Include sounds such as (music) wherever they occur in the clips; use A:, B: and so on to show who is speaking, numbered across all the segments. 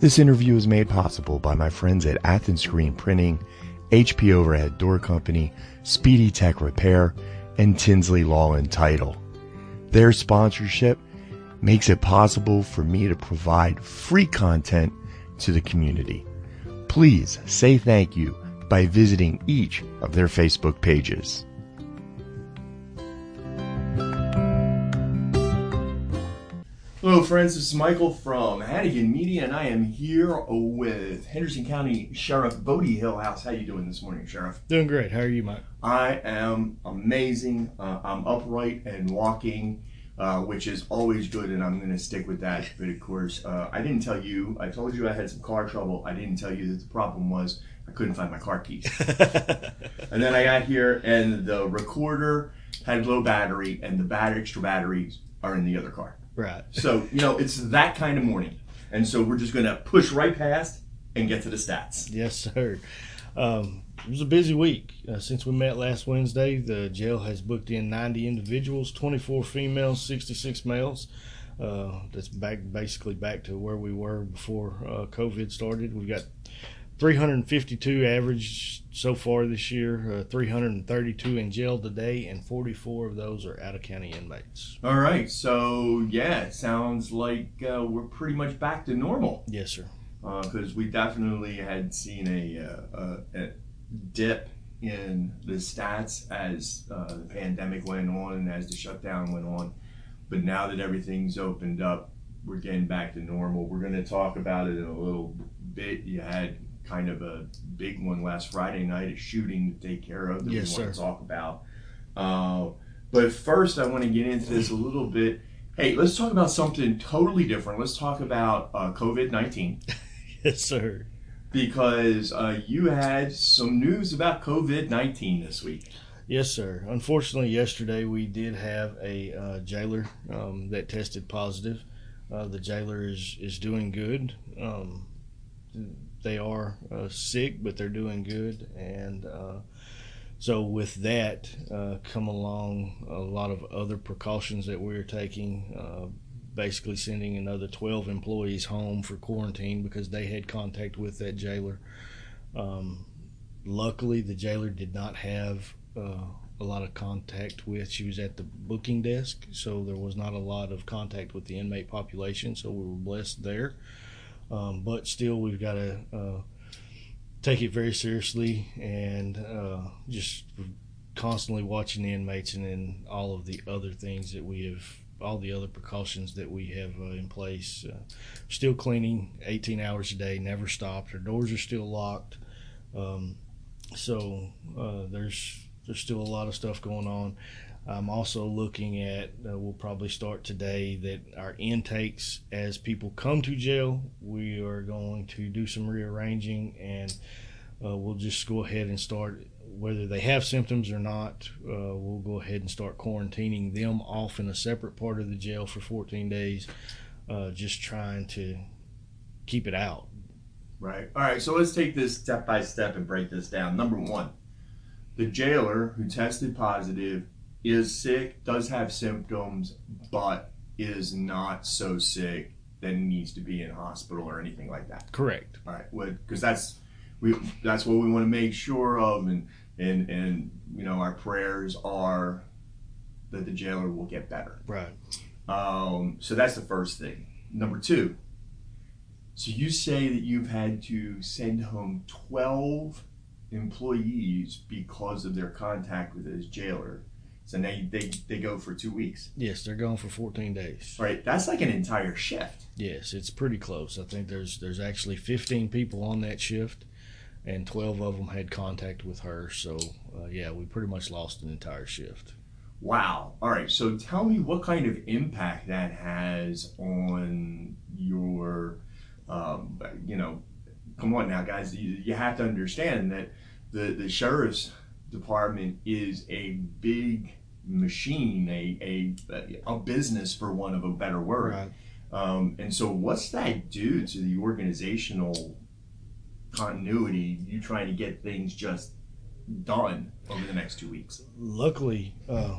A: This interview is made possible by my friends at Athens Screen Printing, HP Overhead Door Company, Speedy Tech Repair, and Tinsley Law and Title. Their sponsorship makes it possible for me to provide free content to the community. Please say thank you by visiting each of their Facebook pages. Hello, friends. This is Michael from Hannigan Media, and I am here with Henderson County Sheriff Botie Hillhouse. How you doing this morning, Sheriff?
B: Doing great. How are you, Mike?
A: I am amazing. Uh, I'm upright and walking, uh, which is always good, and I'm going to stick with that. But of course, uh, I didn't tell you. I told you I had some car trouble. I didn't tell you that the problem was I couldn't find my car keys. (laughs) and then I got here, and the recorder had low battery, and the bad extra batteries are in the other car.
B: Right.
A: So, you know, it's that kind of morning. And so we're just going to push right past and get to the stats.
B: Yes, sir. Um, it was a busy week. Uh, since we met last Wednesday, the jail has booked in 90 individuals, 24 females, 66 males. Uh, that's back basically back to where we were before uh, COVID started. We've got 352 average so far this year, uh, 332 in jail today, and 44 of those are out of county inmates.
A: All right. So, yeah, it sounds like uh, we're pretty much back to normal.
B: Yes, sir.
A: Because we definitely had seen a, uh, a, a, dip in the stats as uh, the pandemic went on and as the shutdown went on. But now that everything's opened up, we're getting back to normal. We're going to talk about it in a little bit. You had kind of a big one last Friday night, a shooting to take care of that
B: yes,
A: we want
B: sir.
A: to talk about. Uh, but first, I want to get into this a little bit. Hey, let's talk about something totally different. Let's talk about uh, COVID 19. (laughs)
B: yes, sir.
A: Because uh, you had some news about COVID 19 this week.
B: Yes, sir. Unfortunately, yesterday we did have a uh, jailer um, that tested positive. Uh, the jailer is, is doing good. Um, they are uh, sick, but they're doing good. And uh, so, with that, uh, come along a lot of other precautions that we're taking. Uh, basically, sending another 12 employees home for quarantine because they had contact with that jailer. Um, luckily, the jailer did not have uh, a lot of contact with. She was at the booking desk, so there was not a lot of contact with the inmate population. So we were blessed there. Um, but still, we've got to uh, take it very seriously and uh, just constantly watching the inmates and then all of the other things that we have, all the other precautions that we have uh, in place. Uh, still cleaning 18 hours a day, never stopped. Our doors are still locked. Um, so uh, there's there's still a lot of stuff going on. I'm also looking at, uh, we'll probably start today, that our intakes, as people come to jail, we are going to do some rearranging and uh, we'll just go ahead and start, whether they have symptoms or not, uh, we'll go ahead and start quarantining them off in a separate part of the jail for 14 days, uh, just trying to keep it out.
A: Right. All right. So let's take this step by step and break this down. Number one, the jailer who tested positive is sick, does have symptoms, but is not so sick that needs to be in hospital or anything like that.
B: Correct.
A: All right, because that's we that's what we want to make sure of, and and and you know our prayers are that the jailer will get better.
B: Right.
A: Um, so that's the first thing. Number two. So you say that you've had to send home twelve employees because of their contact with this jailer. So now you, they they go for two weeks.
B: Yes, they're gone for 14 days.
A: Right, that's like an entire shift.
B: Yes, it's pretty close. I think there's there's actually 15 people on that shift, and 12 of them had contact with her. So uh, yeah, we pretty much lost an entire shift.
A: Wow. All right. So tell me what kind of impact that has on your, um, you know, come on now, guys. You, you have to understand that the the sheriff's department is a big machine, a a a business for one of a better word.
B: Right.
A: Um, and so, what's that do to the organizational continuity? You trying to get things just done over the next two weeks?
B: Luckily, uh,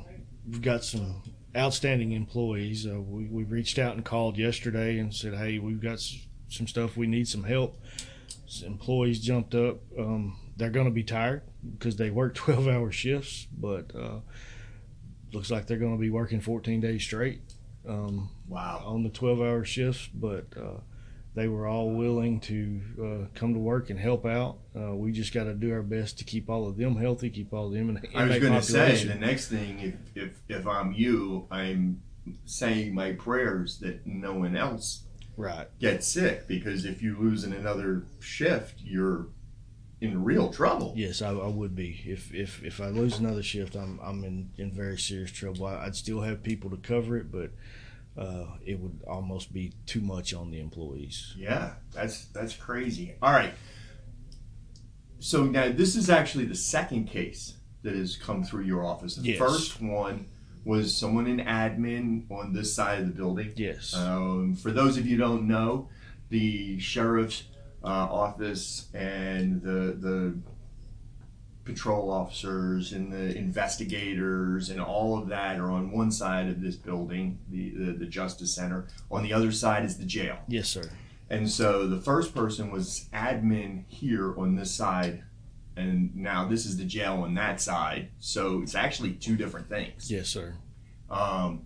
B: we've got some outstanding employees. Uh, we, we reached out and called yesterday and said, hey, we've got s- some stuff. We need some help. Employees jumped up. Um, they're going to be tired because they work (laughs) 12 hour shifts, but uh, looks like they're going to be working 14 days straight. Um,
A: wow.
B: On the 12 hour shifts, but uh, they were all willing to uh, come to work and help out. Uh, we just got to do our best to keep all of them healthy, keep all of them in.
A: I was going to say the next thing, if, if if I'm you, I'm saying my prayers that no one else
B: right
A: gets sick because if you lose in another shift, you're in real trouble.
B: Yes, I, I, would be. If if if I lose another shift, I'm I'm in, in very serious trouble. I, would still have people to cover it, but uh, it would almost be too much on the employees.
A: Yeah, that's that's crazy. All right. So now this is actually the second case that has come through your office. The yes. first one was someone in admin on this side of the building.
B: Yes.
A: Um, for those of you don't know, the sheriff's uh, office and the the patrol officers and the investigators and all of that are on one side of this building, the, the, the Justice Center. On the other side is the jail.
B: Yes, sir.
A: And so the first person was admin here on this side, and now this is the jail on that side. So it's actually two different things.
B: Yes, sir.
A: Um,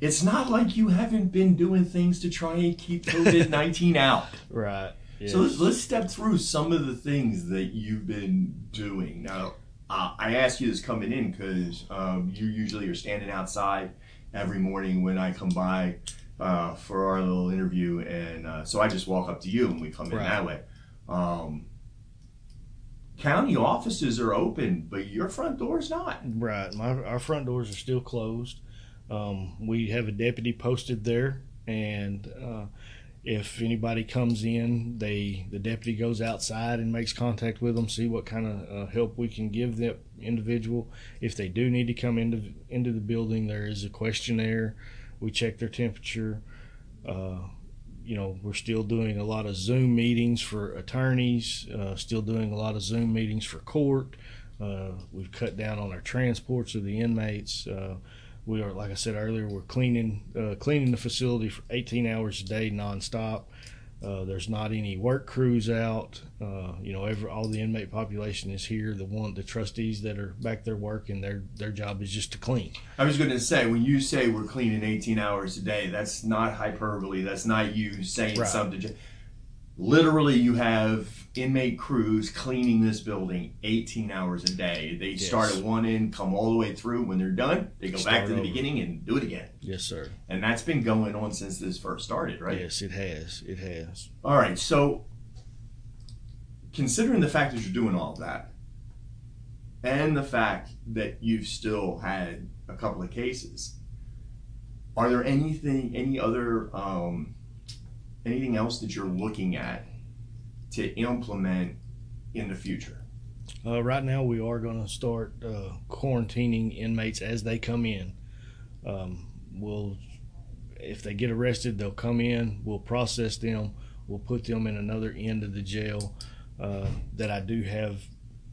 A: it's not like you haven't been doing things to try and keep COVID 19 (laughs) out.
B: Right.
A: Yes. So let's, let's step through some of the things that you've been doing. Now, uh, I asked you this coming in because um, you usually are standing outside every morning when I come by uh, for our little interview, and uh, so I just walk up to you and we come in right. that way. Um, county offices are open, but your front door is not.
B: Right. My, our front doors are still closed. Um, we have a deputy posted there, and uh, if anybody comes in, they the deputy goes outside and makes contact with them, see what kind of uh, help we can give that individual. If they do need to come into into the building, there is a questionnaire. We check their temperature. Uh, you know, we're still doing a lot of Zoom meetings for attorneys. Uh, still doing a lot of Zoom meetings for court. Uh, we've cut down on our transports of the inmates. We are, like I said earlier, we're cleaning uh, cleaning the facility for 18 hours a day nonstop. Uh, there's not any work crews out. Uh, you know, every, all the inmate population is here. The one, the trustees that are back there working, their their job is just to clean.
A: I was going to say, when you say we're cleaning 18 hours a day, that's not hyperbole. That's not you saying right. something literally you have inmate crews cleaning this building 18 hours a day. They yes. start at one end come all the way through. When they're done they go start back to the beginning and do it again.
B: Yes sir.
A: And that's been going on since this first started right?
B: Yes it has. It has.
A: All right so considering the fact that you're doing all of that and the fact that you've still had a couple of cases are there anything any other um, anything else that you're looking at to implement in the future?
B: Uh, right now, we are going to start uh, quarantining inmates as they come in. Um, we'll, if they get arrested, they'll come in. We'll process them. We'll put them in another end of the jail uh, that I do have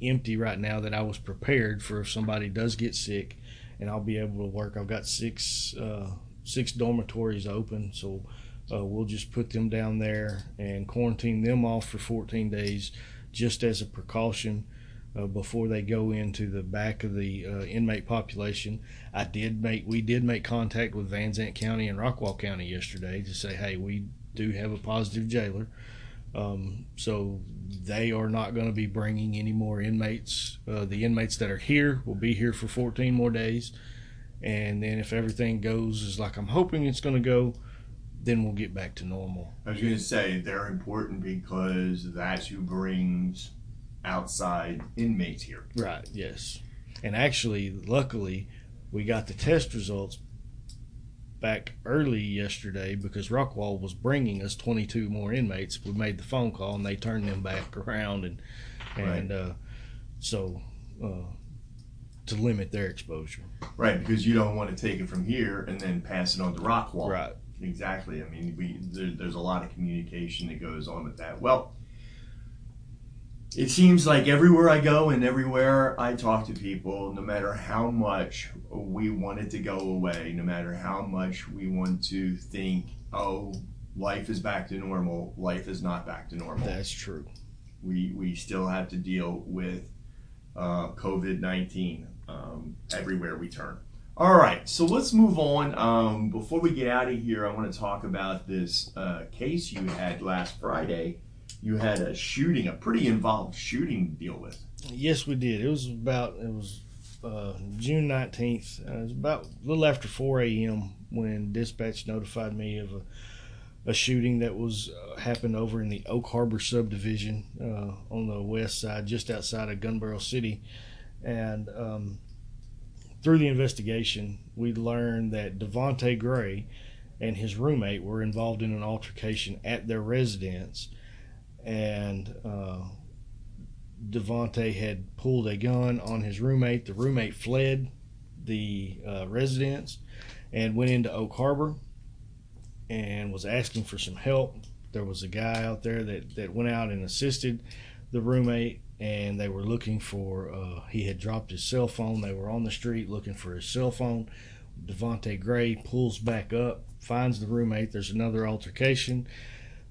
B: empty right now. That I was prepared for if somebody does get sick, and I'll be able to work. I've got six uh, six dormitories open, so uh, we'll just put them down there and quarantine them off for 14 days just as a precaution uh, before they go into the back of the uh, inmate population. I did make we did make contact with Van Zandt County and Rockwall County yesterday to say, hey, we do have a positive jailer. Um, so they are not going to be bringing any more inmates. Uh, the inmates that are here will be here for 14 more days. And then if everything goes as like I'm hoping it's going to go, then we'll get back to normal.
A: I was going to say they're important because that's who brings outside inmates here.
B: Right, yes. And actually, luckily, we got the test results back early yesterday because Rockwall was bringing us 22 more inmates. We made the phone call and they turned them back around and and right. uh, so uh, to limit their exposure.
A: Right, because you don't want to take it from here and then pass it on to Rockwall.
B: Right.
A: Exactly. I mean, we there, there's a lot of communication that goes on with that. Well, it seems like everywhere I go and everywhere I talk to people, no matter how much we want it to go away, no matter how much we want to think, oh, life is back to normal, life is not back to normal.
B: That's true.
A: We, we still have to deal with uh, COVID 19 um, everywhere we turn. All right, so let's move on. Um, before we get out of here, I want to talk about this uh, case you had last Friday. You had a shooting, a pretty involved shooting to deal with.
B: Yes, we did. It was about it was uh, June nineteenth. Uh, it was about a little after four a.m. when dispatch notified me of a, a shooting that was uh, happened over in the Oak Harbor subdivision uh, on the west side, just outside of Gunbarrel City, and um, through the investigation, we learned that Devonte Gray and his roommate were involved in an altercation at their residence, and uh, Devonte had pulled a gun on his roommate. The roommate fled the uh, residence and went into Oak Harbor and was asking for some help. There was a guy out there that, that went out and assisted the roommate and they were looking for. Uh, he had dropped his cell phone. They were on the street looking for his cell phone. Devonte Gray pulls back up, finds the roommate. There's another altercation.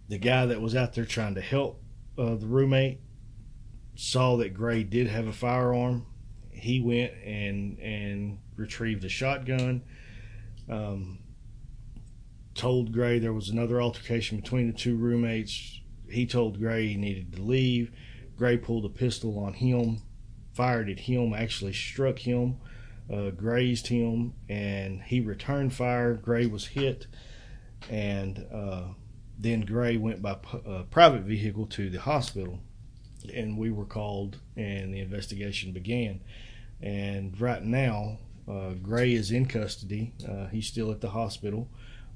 B: The guy that was out there trying to help uh, the roommate saw that Gray did have a firearm. He went and and retrieved a shotgun. Um, told Gray there was another altercation between the two roommates. He told Gray he needed to leave. Gray pulled a pistol on him, fired at him, actually struck him, uh, grazed him, and he returned fire. Gray was hit, and uh, then Gray went by p- uh, private vehicle to the hospital, and we were called, and the investigation began. And right now, uh, Gray is in custody. Uh, he's still at the hospital,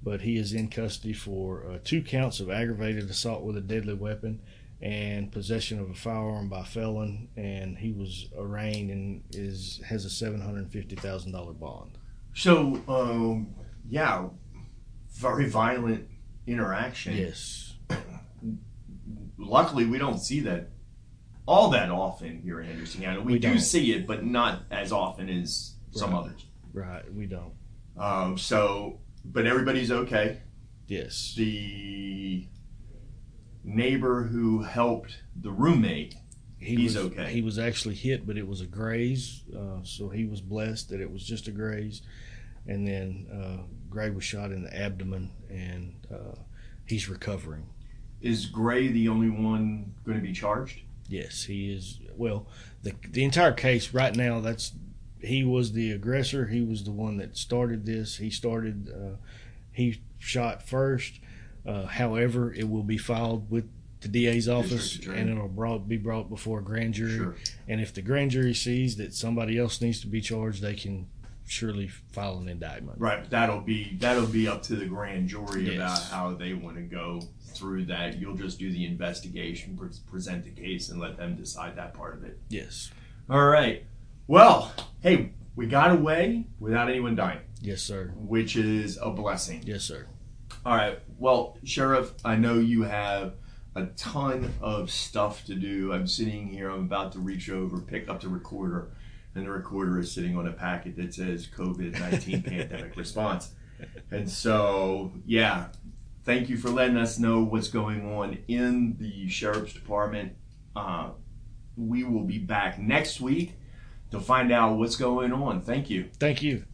B: but he is in custody for uh, two counts of aggravated assault with a deadly weapon and possession of a firearm by felon, and he was arraigned and is has a seven hundred fifty thousand dollar bond.
A: So, um, yeah, very violent interaction.
B: Yes. (clears throat)
A: Luckily, we don't see that all that often here in Henderson County. We,
B: We
A: do see it, but not as often as some
B: Right.
A: others.
B: Right. We don't.
A: Um, so, but everybody's okay.
B: Yes.
A: The neighbor who helped the roommate
B: He
A: he's
B: was,
A: okay.
B: He was actually hit, but it was a graze, uh, so he was blessed that it was just a graze. And then uh, Gray was shot in the abdomen, and uh, he's recovering.
A: is Gray the only one going to be charged?
B: Yes, he is. Well, the the entire case right now. That's he was the aggressor. He was the one that started this. He started. Uh, he shot first. Uh, however, it will be filed with the DA's office, and it'll brought, be brought before a grand jury.
A: Sure.
B: And if the grand jury sees that somebody else needs to be charged, they can surely file an indictment.
A: Right. That'll be that'll be up to the grand jury
B: Yes.
A: about how they want to go through that. You'll just do the investigation, pre- present the case, and let them decide that part of it.
B: Yes.
A: All right. Well, hey, we got away without anyone dying,
B: Yes, sir.
A: which is a blessing.
B: Yes, sir.
A: All right. Well, Sheriff, I know you have a ton of stuff to do. I'm sitting here, I'm about to reach over, pick up the recorder, and the recorder is sitting on a packet that says COVID 19 (laughs) pandemic response. And so, yeah, thank you for letting us know what's going on in the Sheriff's Department. Uh, we will be back next week to find out what's going on. Thank you.
B: Thank you.